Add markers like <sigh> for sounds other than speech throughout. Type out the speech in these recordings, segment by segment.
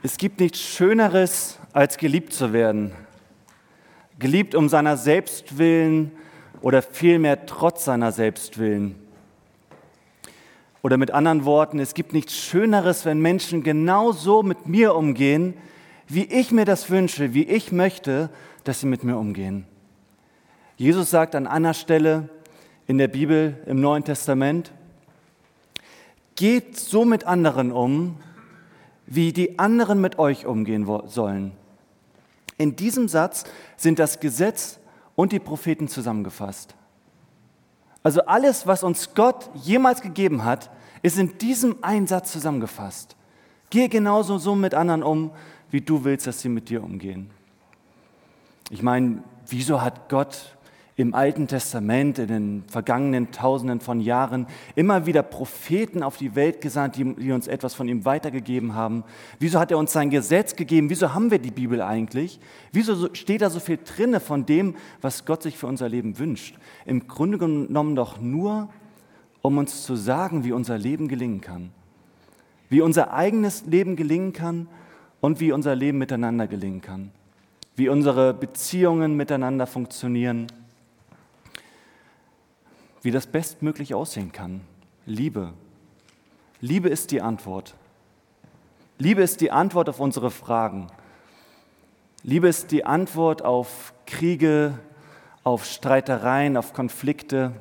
Es gibt nichts Schöneres, als geliebt zu werden. Geliebt um seiner selbst willen oder vielmehr trotz seiner selbst willen. Oder mit anderen Worten, es gibt nichts Schöneres, wenn Menschen genau so mit mir umgehen, wie ich mir das wünsche, wie ich möchte, dass sie mit mir umgehen. Jesus sagt an einer Stelle in der Bibel im Neuen Testament, geht so mit anderen um, wie die anderen mit euch umgehen sollen. In diesem Satz sind das Gesetz und die Propheten zusammengefasst. Also alles, was uns Gott jemals gegeben hat, ist in diesem einen Satz zusammengefasst. Gehe genauso so mit anderen um, wie du willst, dass sie mit dir umgehen. Ich meine, wieso hat Gott im Alten Testament, in den vergangenen Tausenden von Jahren immer wieder Propheten auf die Welt gesandt, die, die, uns etwas von ihm weitergegeben haben? Wieso hat er uns sein Gesetz gegeben? Wieso haben wir die Bibel eigentlich? Wieso steht da so viel drinne von dem, was Gott sich für unser Leben wünscht? Im Grunde genommen doch nur, um uns zu sagen, wie unser Leben gelingen kann. Wie unser eigenes Leben gelingen kann und wie unser Leben miteinander gelingen kann. Wie unsere Beziehungen miteinander funktionieren wie das bestmöglich aussehen kann. Liebe. Liebe ist die Antwort. Liebe ist die Antwort auf unsere Fragen. Liebe ist die Antwort auf Kriege, auf Streitereien, auf Konflikte.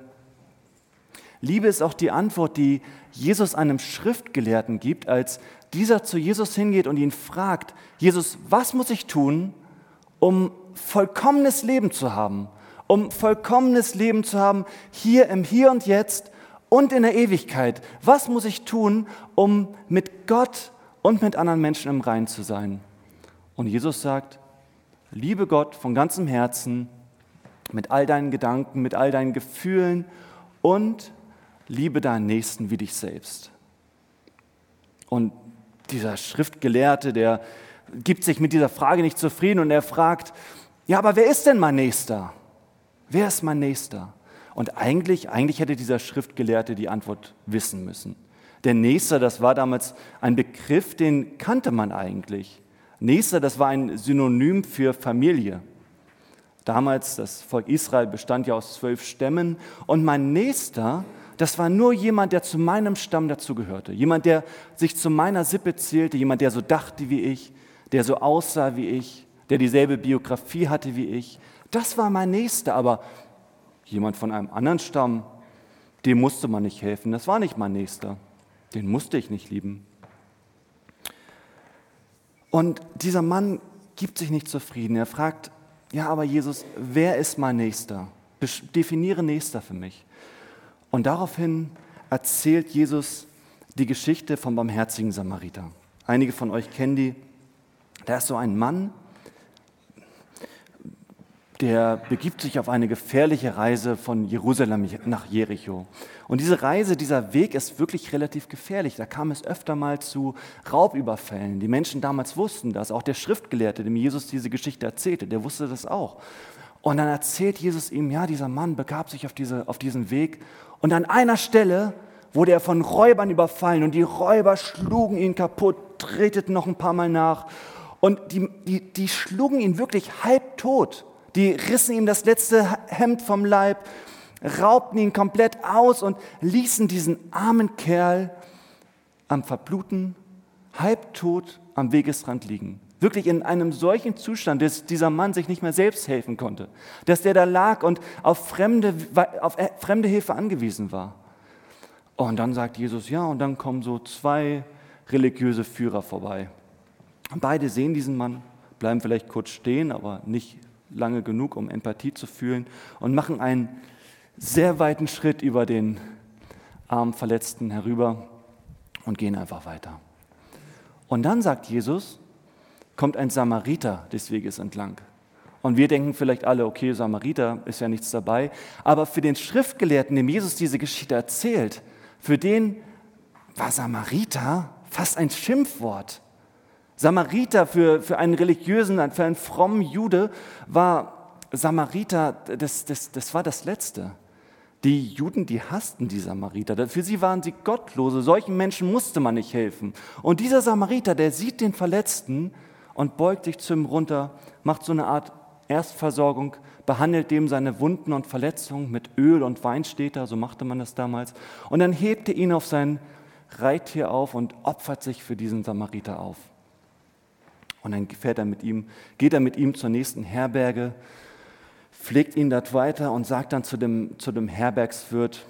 Liebe ist auch die Antwort, die Jesus einem Schriftgelehrten gibt, als dieser zu Jesus hingeht und ihn fragt, Jesus, was muss ich tun, um vollkommenes Leben zu haben? Um vollkommenes Leben zu haben, hier im Hier und Jetzt und in der Ewigkeit. Was muss ich tun, um mit Gott und mit anderen Menschen im Rein zu sein? Und Jesus sagt, liebe Gott von ganzem Herzen, mit all deinen Gedanken, mit all deinen Gefühlen und liebe deinen Nächsten wie dich selbst. Und dieser Schriftgelehrte, der gibt sich mit dieser Frage nicht zufrieden und er fragt, ja, aber wer ist denn mein Nächster? Wer ist mein Nächster? Und eigentlich, eigentlich hätte dieser Schriftgelehrte die Antwort wissen müssen. Der Nächster, das war damals ein Begriff, den kannte man eigentlich. Nächster, das war ein Synonym für Familie. Damals, das Volk Israel bestand ja aus zwölf Stämmen. Und mein Nächster, das war nur jemand, der zu meinem Stamm dazugehörte. Jemand, der sich zu meiner Sippe zählte, jemand, der so dachte wie ich, der so aussah wie ich, der dieselbe Biografie hatte wie ich, das war mein Nächster, aber jemand von einem anderen Stamm, dem musste man nicht helfen. Das war nicht mein Nächster. Den musste ich nicht lieben. Und dieser Mann gibt sich nicht zufrieden. Er fragt, ja, aber Jesus, wer ist mein Nächster? Definiere Nächster für mich. Und daraufhin erzählt Jesus die Geschichte vom barmherzigen Samariter. Einige von euch kennen die. Da ist so ein Mann, der begibt sich auf eine gefährliche Reise von Jerusalem nach Jericho. Und diese Reise, dieser Weg ist wirklich relativ gefährlich. Da kam es öfter mal zu Raubüberfällen. Die Menschen damals wussten das. Auch der Schriftgelehrte, dem Jesus diese Geschichte erzählte, der wusste das auch. Und dann erzählt Jesus ihm, ja, dieser Mann begab sich auf, diese, auf diesen Weg. Und an einer Stelle wurde er von Räubern überfallen und die Räuber schlugen ihn kaputt, treteten noch ein paar Mal nach. Und die, die, die schlugen ihn wirklich halbtot. Die rissen ihm das letzte Hemd vom Leib, raubten ihn komplett aus und ließen diesen armen Kerl am Verbluten, halbtot am Wegesrand liegen. Wirklich in einem solchen Zustand, dass dieser Mann sich nicht mehr selbst helfen konnte. Dass der da lag und auf fremde, auf äh, fremde Hilfe angewiesen war. Und dann sagt Jesus, ja, und dann kommen so zwei religiöse Führer vorbei. Beide sehen diesen Mann, bleiben vielleicht kurz stehen, aber nicht lange genug, um Empathie zu fühlen und machen einen sehr weiten Schritt über den armen Verletzten herüber und gehen einfach weiter. Und dann sagt Jesus, kommt ein Samariter des Weges entlang. Und wir denken vielleicht alle, okay, Samariter ist ja nichts dabei. Aber für den Schriftgelehrten, dem Jesus diese Geschichte erzählt, für den war Samariter fast ein Schimpfwort. Samariter für, für einen religiösen, für einen frommen Jude war Samariter, das, das, das war das Letzte. Die Juden, die hassten die Samariter. Für sie waren sie Gottlose. Solchen Menschen musste man nicht helfen. Und dieser Samariter, der sieht den Verletzten und beugt sich zu ihm runter, macht so eine Art Erstversorgung, behandelt dem seine Wunden und Verletzungen mit Öl und Wein steht da, so machte man das damals. Und dann hebt er ihn auf sein Reittier auf und opfert sich für diesen Samariter auf. Und dann fährt er mit ihm, geht er mit ihm zur nächsten Herberge, pflegt ihn dort weiter und sagt dann zu dem, zu dem Herbergswirt,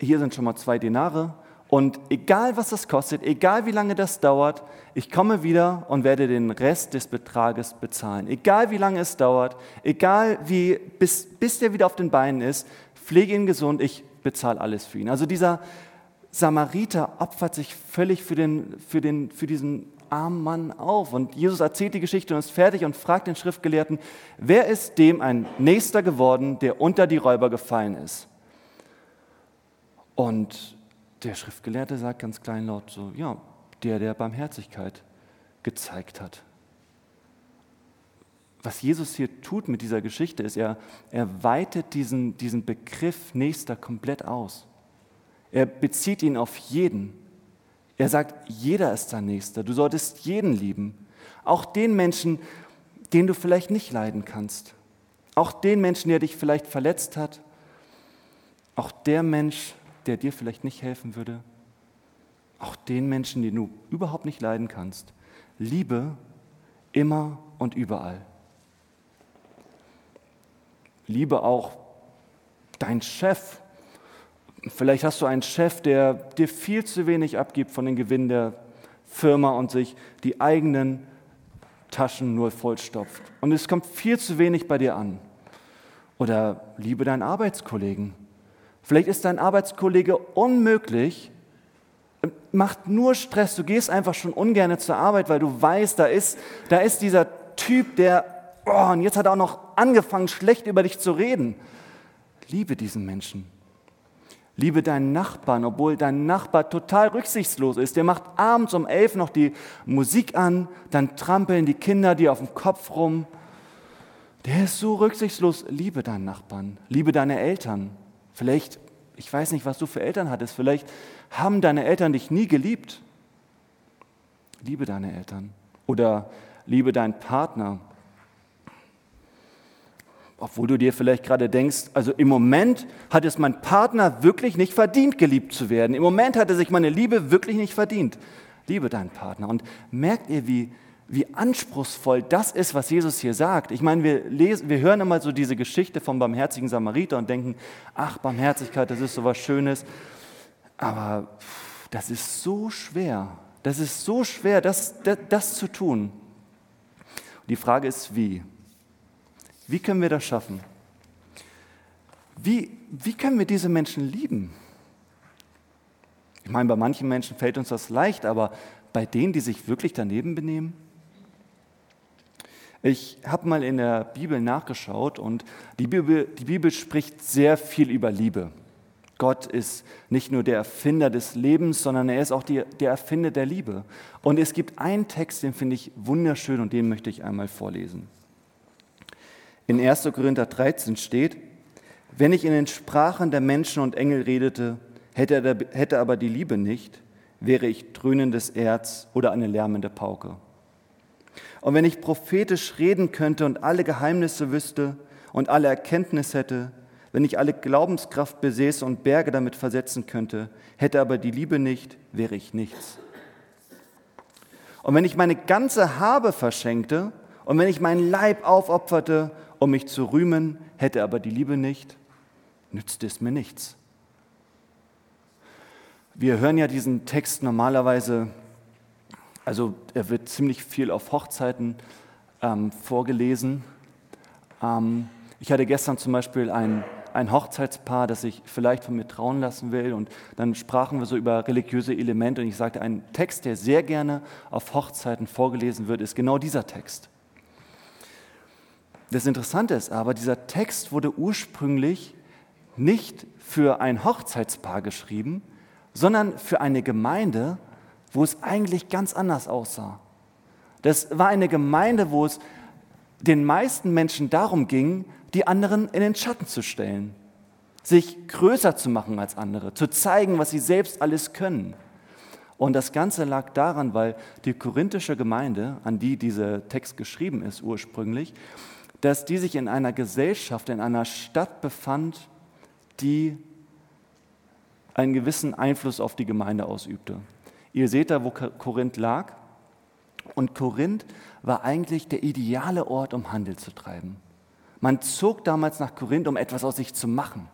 hier sind schon mal zwei Denare und egal was das kostet, egal wie lange das dauert, ich komme wieder und werde den Rest des Betrages bezahlen. Egal wie lange es dauert, egal wie, bis, bis der wieder auf den Beinen ist, pflege ihn gesund, ich bezahle alles für ihn. Also dieser Samariter opfert sich völlig für, den, für, den, für diesen armen Mann auf. Und Jesus erzählt die Geschichte und ist fertig und fragt den Schriftgelehrten, wer ist dem ein Nächster geworden, der unter die Räuber gefallen ist? Und der Schriftgelehrte sagt ganz kleinlaut so, ja, der, der Barmherzigkeit gezeigt hat. Was Jesus hier tut mit dieser Geschichte ist, er, er weitet diesen, diesen Begriff Nächster komplett aus. Er bezieht ihn auf jeden. Er sagt, jeder ist dein Nächster. Du solltest jeden lieben. Auch den Menschen, den du vielleicht nicht leiden kannst. Auch den Menschen, der dich vielleicht verletzt hat. Auch der Mensch, der dir vielleicht nicht helfen würde. Auch den Menschen, den du überhaupt nicht leiden kannst. Liebe immer und überall. Liebe auch dein Chef, Vielleicht hast du einen Chef, der dir viel zu wenig abgibt von den Gewinnen der Firma und sich die eigenen Taschen nur vollstopft. Und es kommt viel zu wenig bei dir an. Oder liebe deinen Arbeitskollegen. Vielleicht ist dein Arbeitskollege unmöglich, macht nur Stress. Du gehst einfach schon ungern zur Arbeit, weil du weißt, da ist, da ist dieser Typ, der, oh, und jetzt hat er auch noch angefangen, schlecht über dich zu reden. Liebe diesen Menschen. Liebe deinen Nachbarn, obwohl dein Nachbar total rücksichtslos ist. Der macht abends um elf noch die Musik an, dann trampeln die Kinder dir auf dem Kopf rum. Der ist so rücksichtslos. Liebe deinen Nachbarn, liebe deine Eltern. Vielleicht, ich weiß nicht, was du für Eltern hattest, vielleicht haben deine Eltern dich nie geliebt. Liebe deine Eltern. Oder liebe deinen Partner obwohl du dir vielleicht gerade denkst, also im Moment hat es mein Partner wirklich nicht verdient, geliebt zu werden. Im Moment hat er sich meine Liebe wirklich nicht verdient. Liebe deinen Partner. Und merkt ihr, wie, wie anspruchsvoll das ist, was Jesus hier sagt? Ich meine, wir, lesen, wir hören immer so diese Geschichte vom barmherzigen Samariter und denken, ach, Barmherzigkeit, das ist so was Schönes. Aber das ist so schwer. Das ist so schwer, das, das, das zu tun. die Frage ist, wie? Wie können wir das schaffen? Wie, wie können wir diese Menschen lieben? Ich meine, bei manchen Menschen fällt uns das leicht, aber bei denen, die sich wirklich daneben benehmen? Ich habe mal in der Bibel nachgeschaut und die Bibel, die Bibel spricht sehr viel über Liebe. Gott ist nicht nur der Erfinder des Lebens, sondern er ist auch die, der Erfinder der Liebe. Und es gibt einen Text, den finde ich wunderschön und den möchte ich einmal vorlesen. In 1. Korinther 13 steht, wenn ich in den Sprachen der Menschen und Engel redete, hätte aber die Liebe nicht, wäre ich dröhnendes Erz oder eine lärmende Pauke. Und wenn ich prophetisch reden könnte und alle Geheimnisse wüsste und alle Erkenntnis hätte, wenn ich alle Glaubenskraft besäße und Berge damit versetzen könnte, hätte aber die Liebe nicht, wäre ich nichts. Und wenn ich meine ganze Habe verschenkte und wenn ich meinen Leib aufopferte um mich zu rühmen, hätte aber die Liebe nicht, nützt es mir nichts. Wir hören ja diesen Text normalerweise, also er wird ziemlich viel auf Hochzeiten ähm, vorgelesen. Ähm, ich hatte gestern zum Beispiel ein, ein Hochzeitspaar, das sich vielleicht von mir trauen lassen will. Und dann sprachen wir so über religiöse Elemente. Und ich sagte, ein Text, der sehr gerne auf Hochzeiten vorgelesen wird, ist genau dieser Text. Das Interessante ist aber, dieser Text wurde ursprünglich nicht für ein Hochzeitspaar geschrieben, sondern für eine Gemeinde, wo es eigentlich ganz anders aussah. Das war eine Gemeinde, wo es den meisten Menschen darum ging, die anderen in den Schatten zu stellen. sich größer zu machen als andere, zu zeigen, was sie selbst alles können. Und das Ganze lag daran, weil die korinthische Gemeinde, an die dieser Text geschrieben ist ursprünglich, dass die sich in einer Gesellschaft, in einer Stadt befand, die einen gewissen Einfluss auf die Gemeinde ausübte. Ihr seht da, wo Korinth lag. Und Korinth war eigentlich der ideale Ort, um Handel zu treiben. Man zog damals nach Korinth, um etwas aus sich zu machen.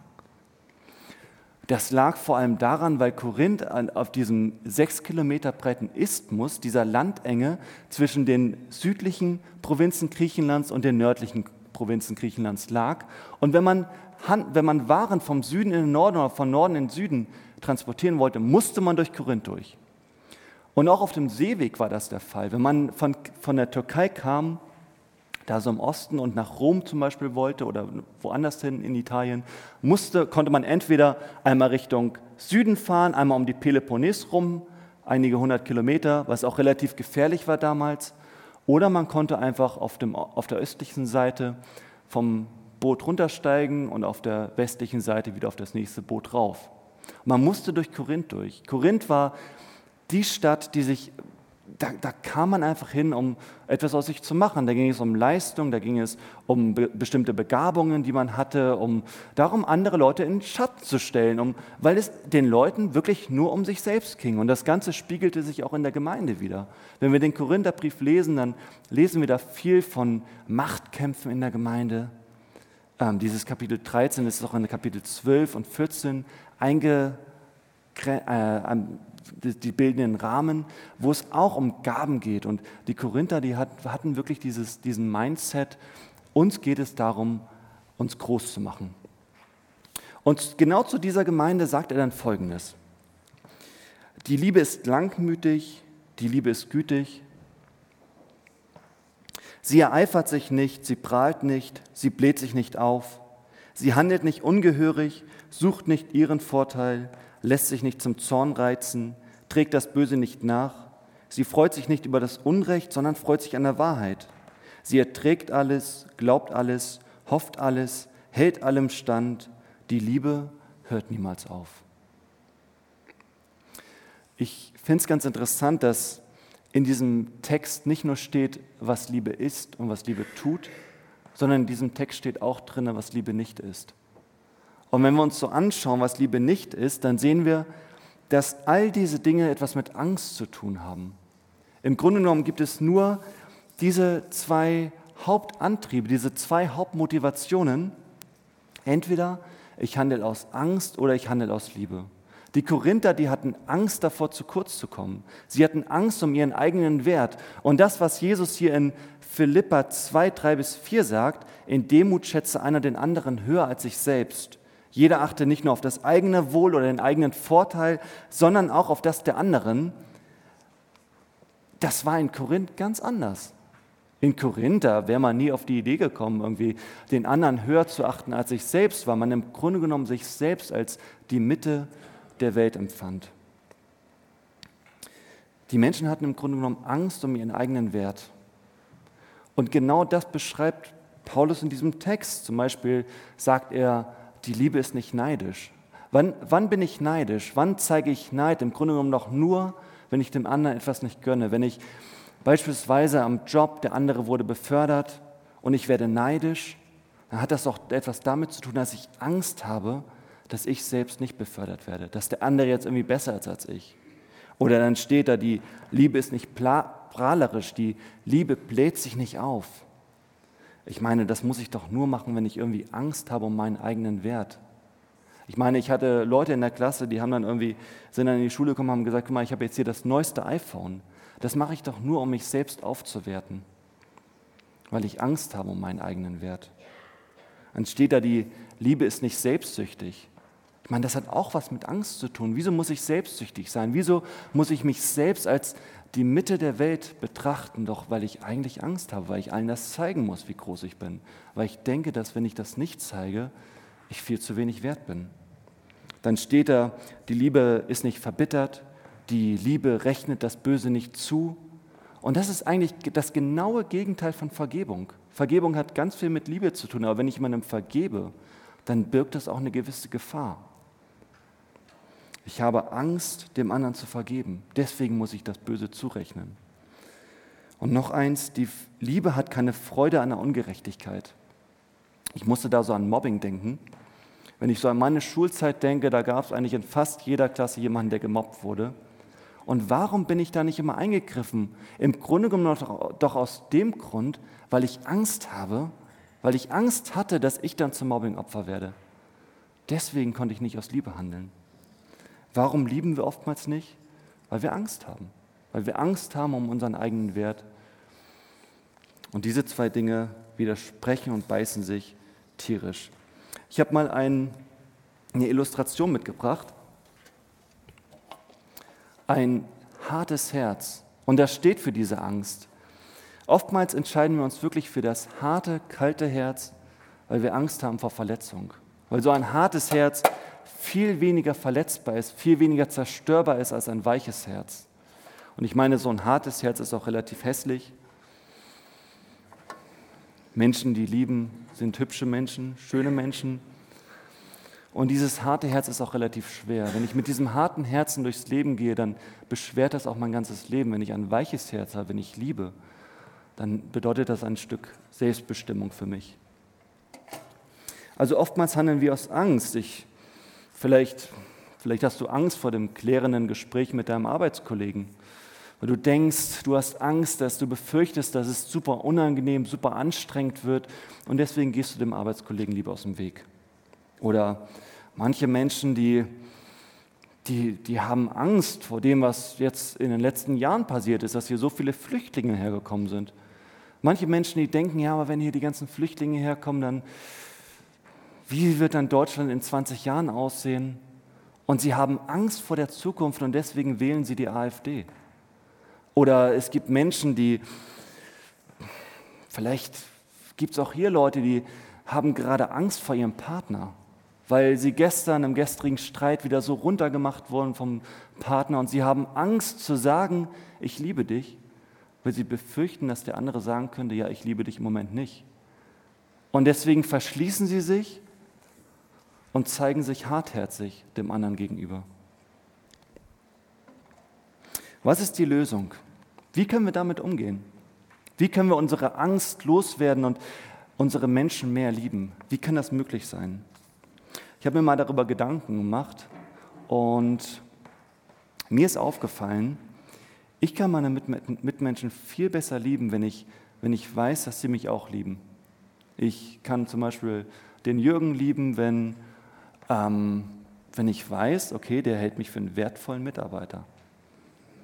Das lag vor allem daran, weil Korinth auf diesem sechs Kilometer breiten Isthmus, dieser Landenge zwischen den südlichen Provinzen Griechenlands und den nördlichen Provinzen Griechenlands lag. Und wenn man, wenn man Waren vom Süden in den Norden oder von Norden in den Süden transportieren wollte, musste man durch Korinth durch. Und auch auf dem Seeweg war das der Fall. Wenn man von, von der Türkei kam, da so im Osten und nach Rom zum Beispiel wollte oder woanders hin in Italien, musste, konnte man entweder einmal Richtung Süden fahren, einmal um die Peloponnes rum, einige hundert Kilometer, was auch relativ gefährlich war damals, oder man konnte einfach auf, dem, auf der östlichen Seite vom Boot runtersteigen und auf der westlichen Seite wieder auf das nächste Boot rauf. Man musste durch Korinth durch. Korinth war die Stadt, die sich da, da, kam man einfach hin, um etwas aus sich zu machen. Da ging es um Leistung, da ging es um be bestimmte Begabungen, die man hatte, um darum, andere Leute in Schatten zu stellen, um, weil es den Leuten wirklich nur um sich selbst ging. Und das Ganze spiegelte sich auch in der Gemeinde wieder. Wenn wir den Korintherbrief lesen, dann lesen wir da viel von Machtkämpfen in der Gemeinde. Ähm, dieses Kapitel 13 ist auch in Kapitel 12 und 14 einge, äh, die bildenden Rahmen, wo es auch um Gaben geht. Und die Korinther, die hatten wirklich dieses, diesen Mindset, uns geht es darum, uns groß zu machen. Und genau zu dieser Gemeinde sagt er dann Folgendes. Die Liebe ist langmütig, die Liebe ist gütig. Sie ereifert sich nicht, sie prahlt nicht, sie bläht sich nicht auf. Sie handelt nicht ungehörig, sucht nicht ihren Vorteil, lässt sich nicht zum Zorn reizen, trägt das Böse nicht nach. Sie freut sich nicht über das Unrecht, sondern freut sich an der Wahrheit. Sie erträgt alles, glaubt alles, hofft alles, hält allem stand. Die Liebe hört niemals auf. Ich finde es ganz interessant, dass in diesem Text nicht nur steht, was Liebe ist und was Liebe tut, sondern in diesem Text steht auch drin, was Liebe nicht ist. Und wenn wir uns so anschauen, was Liebe nicht ist, dann sehen wir, dass all diese Dinge etwas mit Angst zu tun haben. Im Grunde genommen gibt es nur diese zwei Hauptantriebe, diese zwei Hauptmotivationen. Entweder ich handle aus Angst oder ich handle aus Liebe. Die Korinther, die hatten Angst davor, zu kurz zu kommen. Sie hatten Angst um ihren eigenen Wert. Und das, was Jesus hier in Philippa 2, 3 bis 4 sagt, in Demut schätze einer den anderen höher als sich selbst. Jeder achte nicht nur auf das eigene Wohl oder den eigenen Vorteil, sondern auch auf das der anderen. Das war in Korinth ganz anders. In Korinth, da wäre man nie auf die Idee gekommen, irgendwie den anderen höher zu achten als sich selbst, weil man im Grunde genommen sich selbst als die Mitte der Welt empfand. Die Menschen hatten im Grunde genommen Angst um ihren eigenen Wert. Und genau das beschreibt Paulus in diesem Text. Zum Beispiel sagt er, die Liebe ist nicht neidisch. Wann, wann bin ich neidisch? Wann zeige ich Neid? Im Grunde genommen doch nur, wenn ich dem anderen etwas nicht gönne. Wenn ich beispielsweise am Job, der andere wurde befördert und ich werde neidisch, dann hat das doch etwas damit zu tun, dass ich Angst habe, dass ich selbst nicht befördert werde, dass der andere jetzt irgendwie besser ist als ich. Oder dann steht da, die Liebe ist nicht prahlerisch, die Liebe bläht sich nicht auf. Ich meine, das muss ich doch nur machen, wenn ich irgendwie Angst habe um meinen eigenen Wert. Ich meine, ich hatte Leute in der Klasse, die haben dann irgendwie, sind dann in die Schule gekommen und haben gesagt, guck mal, ich habe jetzt hier das neueste iPhone. Das mache ich doch nur, um mich selbst aufzuwerten, weil ich Angst habe um meinen eigenen Wert. Dann steht da, die Liebe ist nicht selbstsüchtig. Ich meine, das hat auch was mit Angst zu tun. Wieso muss ich selbstsüchtig sein? Wieso muss ich mich selbst als die Mitte der Welt betrachten, doch weil ich eigentlich Angst habe, weil ich allen das zeigen muss, wie groß ich bin, weil ich denke, dass wenn ich das nicht zeige, ich viel zu wenig wert bin. Dann steht da, die Liebe ist nicht verbittert, die Liebe rechnet das Böse nicht zu. Und das ist eigentlich das genaue Gegenteil von Vergebung. Vergebung hat ganz viel mit Liebe zu tun, aber wenn ich jemandem vergebe, dann birgt das auch eine gewisse Gefahr. Ich habe Angst, dem anderen zu vergeben. Deswegen muss ich das Böse zurechnen. Und noch eins, die Liebe hat keine Freude an der Ungerechtigkeit. Ich musste da so an Mobbing denken. Wenn ich so an meine Schulzeit denke, da gab es eigentlich in fast jeder Klasse jemanden, der gemobbt wurde. Und warum bin ich da nicht immer eingegriffen? Im Grunde genommen doch aus dem Grund, weil ich Angst habe, weil ich Angst hatte, dass ich dann zum Mobbingopfer werde. Deswegen konnte ich nicht aus Liebe handeln. Warum lieben wir oftmals nicht? Weil wir Angst haben. Weil wir Angst haben um unseren eigenen Wert. Und diese zwei Dinge widersprechen und beißen sich tierisch. Ich habe mal ein, eine Illustration mitgebracht. Ein hartes Herz. Und das steht für diese Angst. Oftmals entscheiden wir uns wirklich für das harte, kalte Herz, weil wir Angst haben vor Verletzung. Weil so ein hartes Herz viel weniger verletzbar ist, viel weniger zerstörbar ist als ein weiches Herz. Und ich meine, so ein hartes Herz ist auch relativ hässlich. Menschen, die lieben, sind hübsche Menschen, schöne Menschen. Und dieses harte Herz ist auch relativ schwer. Wenn ich mit diesem harten Herzen durchs Leben gehe, dann beschwert das auch mein ganzes Leben. Wenn ich ein weiches Herz habe, wenn ich liebe, dann bedeutet das ein Stück Selbstbestimmung für mich. Also oftmals handeln wir aus Angst. Ich, vielleicht, vielleicht hast du Angst vor dem klärenden Gespräch mit deinem Arbeitskollegen. Weil du denkst, du hast Angst, dass du befürchtest, dass es super unangenehm, super anstrengend wird und deswegen gehst du dem Arbeitskollegen lieber aus dem Weg. Oder manche Menschen, die, die, die haben Angst vor dem, was jetzt in den letzten Jahren passiert ist, dass hier so viele Flüchtlinge hergekommen sind. Manche Menschen, die denken, ja, aber wenn hier die ganzen Flüchtlinge herkommen, dann wie wird dann Deutschland in 20 Jahren aussehen? Und sie haben Angst vor der Zukunft und deswegen wählen sie die AfD. Oder es gibt Menschen, die, vielleicht gibt es auch hier Leute, die haben gerade Angst vor ihrem Partner, weil sie gestern im gestrigen Streit wieder so runtergemacht wurden vom Partner und sie haben Angst zu sagen, ich liebe dich, weil sie befürchten, dass der andere sagen könnte, ja, ich liebe dich im Moment nicht. Und deswegen verschließen sie sich und zeigen sich hartherzig dem anderen gegenüber. Was ist die Lösung? Wie können wir damit umgehen? Wie können wir unsere Angst loswerden und unsere Menschen mehr lieben? Wie kann das möglich sein? Ich habe mir mal darüber Gedanken gemacht und mir ist aufgefallen, ich kann meine Mitmenschen viel besser lieben, wenn ich, wenn ich weiß, dass sie mich auch lieben. Ich kann zum Beispiel den Jürgen lieben, wenn, ähm, wenn ich weiß, okay, der hält mich für einen wertvollen Mitarbeiter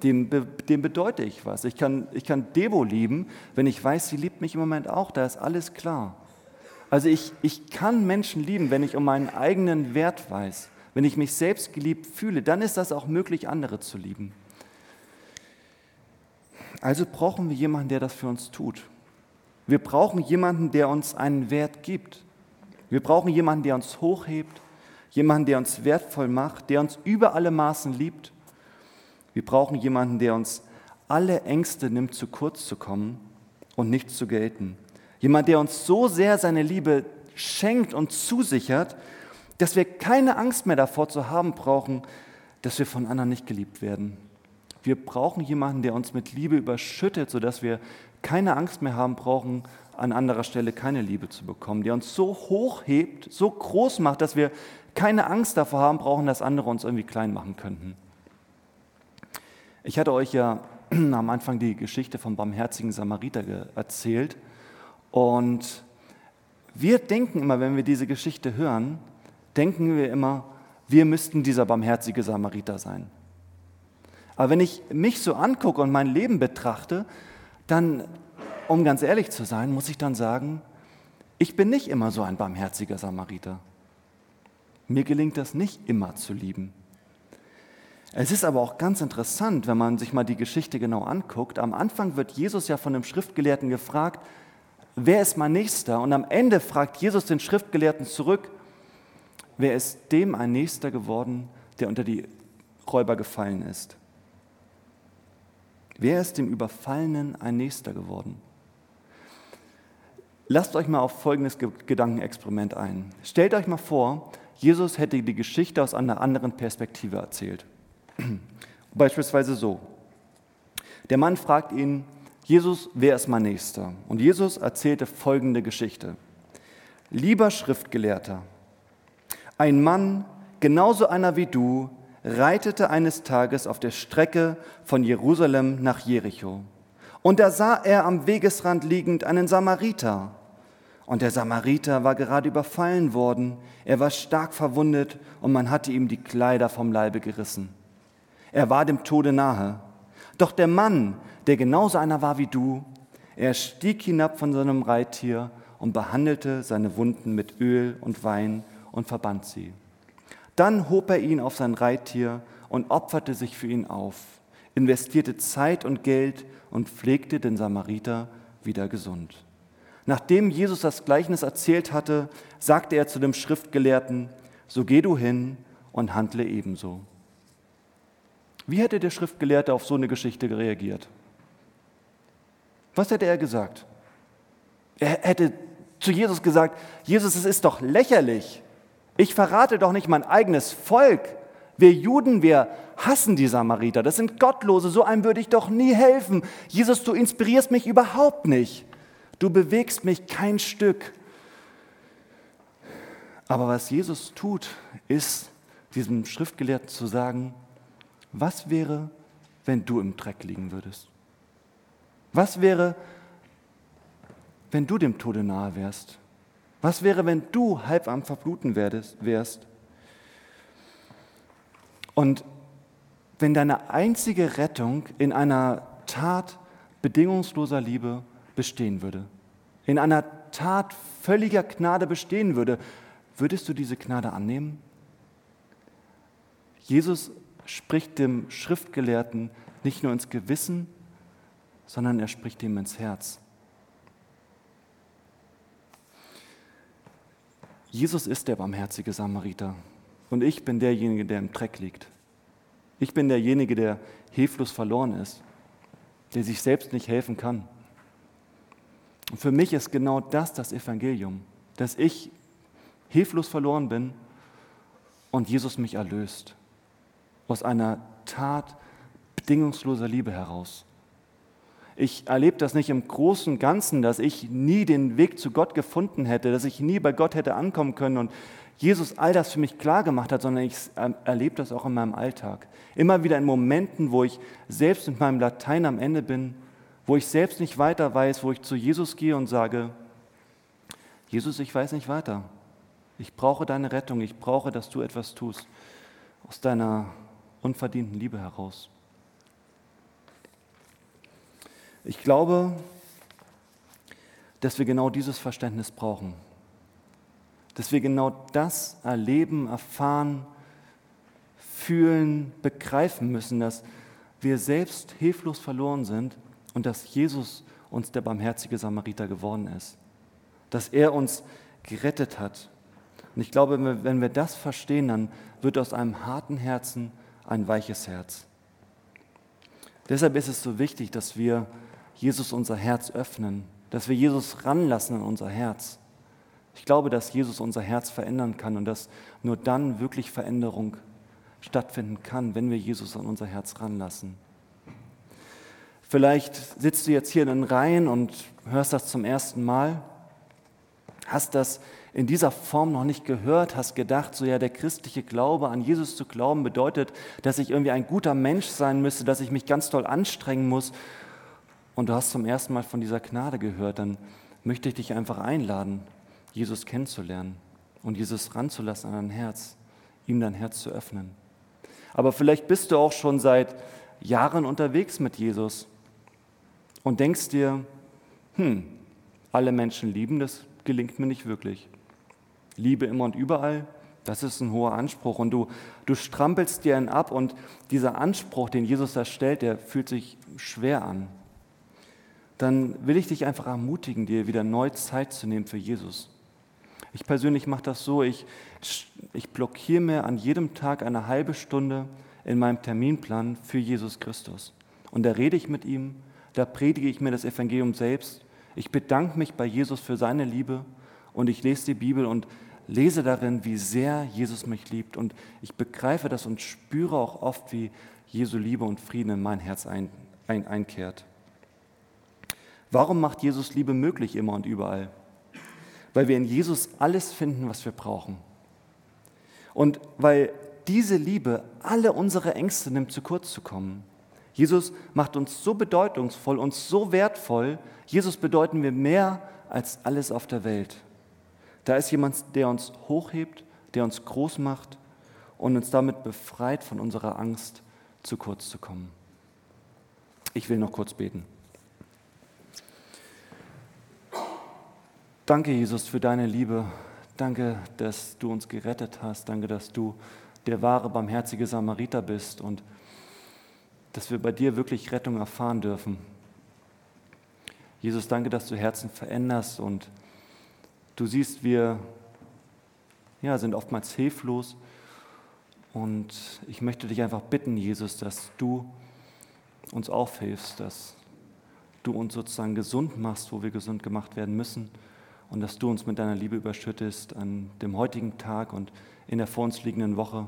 dem, dem bedeute ich was. Ich kann, ich kann Debo lieben, wenn ich weiß, sie liebt mich im Moment auch, da ist alles klar. Also ich, ich kann Menschen lieben, wenn ich um meinen eigenen Wert weiß, wenn ich mich selbst geliebt fühle, dann ist das auch möglich, andere zu lieben. Also brauchen wir jemanden, der das für uns tut. Wir brauchen jemanden, der uns einen Wert gibt. Wir brauchen jemanden, der uns hochhebt, jemanden, der uns wertvoll macht, der uns über alle Maßen liebt wir brauchen jemanden, der uns alle Ängste nimmt, zu kurz zu kommen und nicht zu gelten. Jemand, der uns so sehr seine Liebe schenkt und zusichert, dass wir keine Angst mehr davor zu haben brauchen, dass wir von anderen nicht geliebt werden. Wir brauchen jemanden, der uns mit Liebe überschüttet, sodass wir keine Angst mehr haben brauchen, an anderer Stelle keine Liebe zu bekommen, der uns so hoch hebt, so groß macht, dass wir keine Angst davor haben brauchen, dass andere uns irgendwie klein machen könnten. Ich hatte euch ja <clears throat> am Anfang die Geschichte vom barmherzigen Samariter erzählt. Und wir denken immer, wenn wir diese Geschichte hören, denken wir immer, wir müssten dieser barmherzige Samariter sein. Aber wenn ich mich so angucke und mein Leben betrachte, dann, um ganz ehrlich zu sein, muss ich dann sagen, ich bin nicht immer so ein barmherziger Samariter. Mir gelingt das nicht immer zu lieben. Es ist aber auch ganz interessant, wenn man sich mal die Geschichte genau anguckt. Am Anfang wird Jesus ja von dem Schriftgelehrten gefragt, wer ist mein Nächster? Und am Ende fragt Jesus den Schriftgelehrten zurück, wer ist dem ein Nächster geworden, der unter die Räuber gefallen ist? Wer ist dem Überfallenen ein Nächster geworden? lasst euch mal auf folgendes Gedankenexperiment ein. Stellt euch mal vor, Jesus hätte die Geschichte aus einer anderen Perspektive erzählt. <clears throat> Beispielsweise so. Der Mann fragt ihn, Jesus, wer ist mein Nächster? Und Jesus erzählte folgende Geschichte. Lieber Schriftgelehrter, ein Mann, genauso einer wie du, reitete eines Tages auf der Strecke von Jerusalem nach Jericho. Und da sah er am Wegesrand liegend einen Samariter. Und der Samariter war gerade überfallen worden. Er war stark verwundet und man hatte ihm die Kleider vom Leibe gerissen. Er war dem Tode nahe. Doch der Mann, der genauso einer war wie du, er stieg hinab von seinem Reittier und behandelte seine Wunden mit Öl und Wein und verband sie. Dann hob er ihn auf sein Reittier und opferte sich für ihn auf, investierte Zeit und Geld und pflegte den Samariter wieder gesund. Nachdem Jesus das Gleichnis erzählt hatte, sagte er zu dem Schriftgelehrten, so geh du hin und handle ebenso. Wie hätte der Schriftgelehrte auf so eine Geschichte reagiert? Was hätte er gesagt? Er hätte zu Jesus gesagt, Jesus, es ist doch lächerlich. Ich verrate doch nicht mein eigenes Volk. Wir Juden, wir hassen die Samariter. Das sind Gottlose. So einem würde ich doch nie helfen. Jesus, du inspirierst mich überhaupt nicht. Du bewegst mich kein Stück. Aber was Jesus tut, ist, diesem Schriftgelehrten zu sagen, was wäre, wenn du im Dreck liegen würdest? Was wäre, wenn du dem Tode nahe wärst? Was wäre, wenn du halb am Verbluten wärst? Und wenn deine einzige Rettung in einer Tat bedingungsloser Liebe bestehen würde, in einer Tat völliger Gnade bestehen würde, würdest du diese Gnade annehmen? Jesus spricht dem Schriftgelehrten nicht nur ins Gewissen, sondern er spricht ihm ins Herz. Jesus ist der barmherzige Samariter und ich bin derjenige, der im Dreck liegt. Ich bin derjenige, der hilflos verloren ist, der sich selbst nicht helfen kann. Und für mich ist genau das das Evangelium, dass ich hilflos verloren bin und Jesus mich erlöst aus einer Tat bedingungsloser Liebe heraus. Ich erlebe das nicht im großen Ganzen, dass ich nie den Weg zu Gott gefunden hätte, dass ich nie bei Gott hätte ankommen können und Jesus all das für mich klar gemacht hat, sondern ich erlebe das auch in meinem Alltag. Immer wieder in Momenten, wo ich selbst mit meinem Latein am Ende bin, wo ich selbst nicht weiter weiß, wo ich zu Jesus gehe und sage, Jesus, ich weiß nicht weiter. Ich brauche deine Rettung, ich brauche, dass du etwas tust aus deiner unverdienten Liebe heraus. Ich glaube, dass wir genau dieses Verständnis brauchen. Dass wir genau das erleben, erfahren, fühlen, begreifen müssen, dass wir selbst hilflos verloren sind und dass Jesus uns der barmherzige Samariter geworden ist. Dass er uns gerettet hat. Und ich glaube, wenn wir das verstehen, dann wird aus einem harten Herzen ein weiches Herz. Deshalb ist es so wichtig, dass wir Jesus unser Herz öffnen, dass wir Jesus ranlassen in unser Herz. Ich glaube, dass Jesus unser Herz verändern kann und dass nur dann wirklich Veränderung stattfinden kann, wenn wir Jesus an unser Herz ranlassen. Vielleicht sitzt du jetzt hier in den Reihen und hörst das zum ersten Mal, hast das in dieser Form noch nicht gehört, hast gedacht, so ja, der christliche Glaube an Jesus zu glauben bedeutet, dass ich irgendwie ein guter Mensch sein müsste, dass ich mich ganz toll anstrengen muss. Und du hast zum ersten Mal von dieser Gnade gehört, dann möchte ich dich einfach einladen, Jesus kennenzulernen und Jesus ranzulassen an dein Herz, ihm dein Herz zu öffnen. Aber vielleicht bist du auch schon seit Jahren unterwegs mit Jesus und denkst dir, hm, alle Menschen lieben, das gelingt mir nicht wirklich. Liebe immer und überall, das ist ein hoher Anspruch. Und du, du strampelst dir einen ab und dieser Anspruch, den Jesus da stellt, der fühlt sich schwer an. Dann will ich dich einfach ermutigen, dir wieder neu Zeit zu nehmen für Jesus. Ich persönlich mache das so, ich, ich blockiere mir an jedem Tag eine halbe Stunde in meinem Terminplan für Jesus Christus. Und da rede ich mit ihm, da predige ich mir das Evangelium selbst, Ich bedanke mich bei Jesus für seine Liebe und ich lese die Bibel und lese darin, wie sehr Jesus mich liebt. Und ich begreife das und spüre auch oft, wie Jesu Liebe und Frieden in mein Herz ein, ein, einkehrt. Warum macht Jesus Liebe möglich immer und überall? Weil wir in Jesus alles finden, was wir brauchen. Und weil diese Liebe alle unsere Ängste nimmt, zu kurz zu kommen. Jesus macht uns so bedeutungsvoll und so wertvoll. Jesus bedeuten wir mehr als alles auf der Welt. Da ist jemand, der uns hochhebt, der uns groß macht und uns damit befreit von unserer Angst, zu kurz zu kommen. Ich will noch kurz beten. Danke, Jesus, für deine Liebe. Danke, dass du uns gerettet hast. Danke, dass du der wahre, barmherzige Samariter bist und dass wir bei dir wirklich Rettung erfahren dürfen. Jesus, danke, dass du Herzen veränderst und du siehst, wir ja, sind oftmals hilflos. Und ich möchte dich einfach bitten, Jesus, dass du uns aufhilfst, dass du uns sozusagen gesund machst, wo wir gesund gemacht werden müssen und dass du uns mit deiner Liebe überschüttest an dem heutigen Tag und in der vor uns liegenden Woche.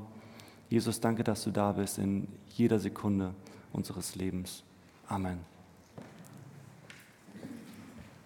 Jesus, danke, dass du da bist in jeder Sekunde unseres Lebens. Amen.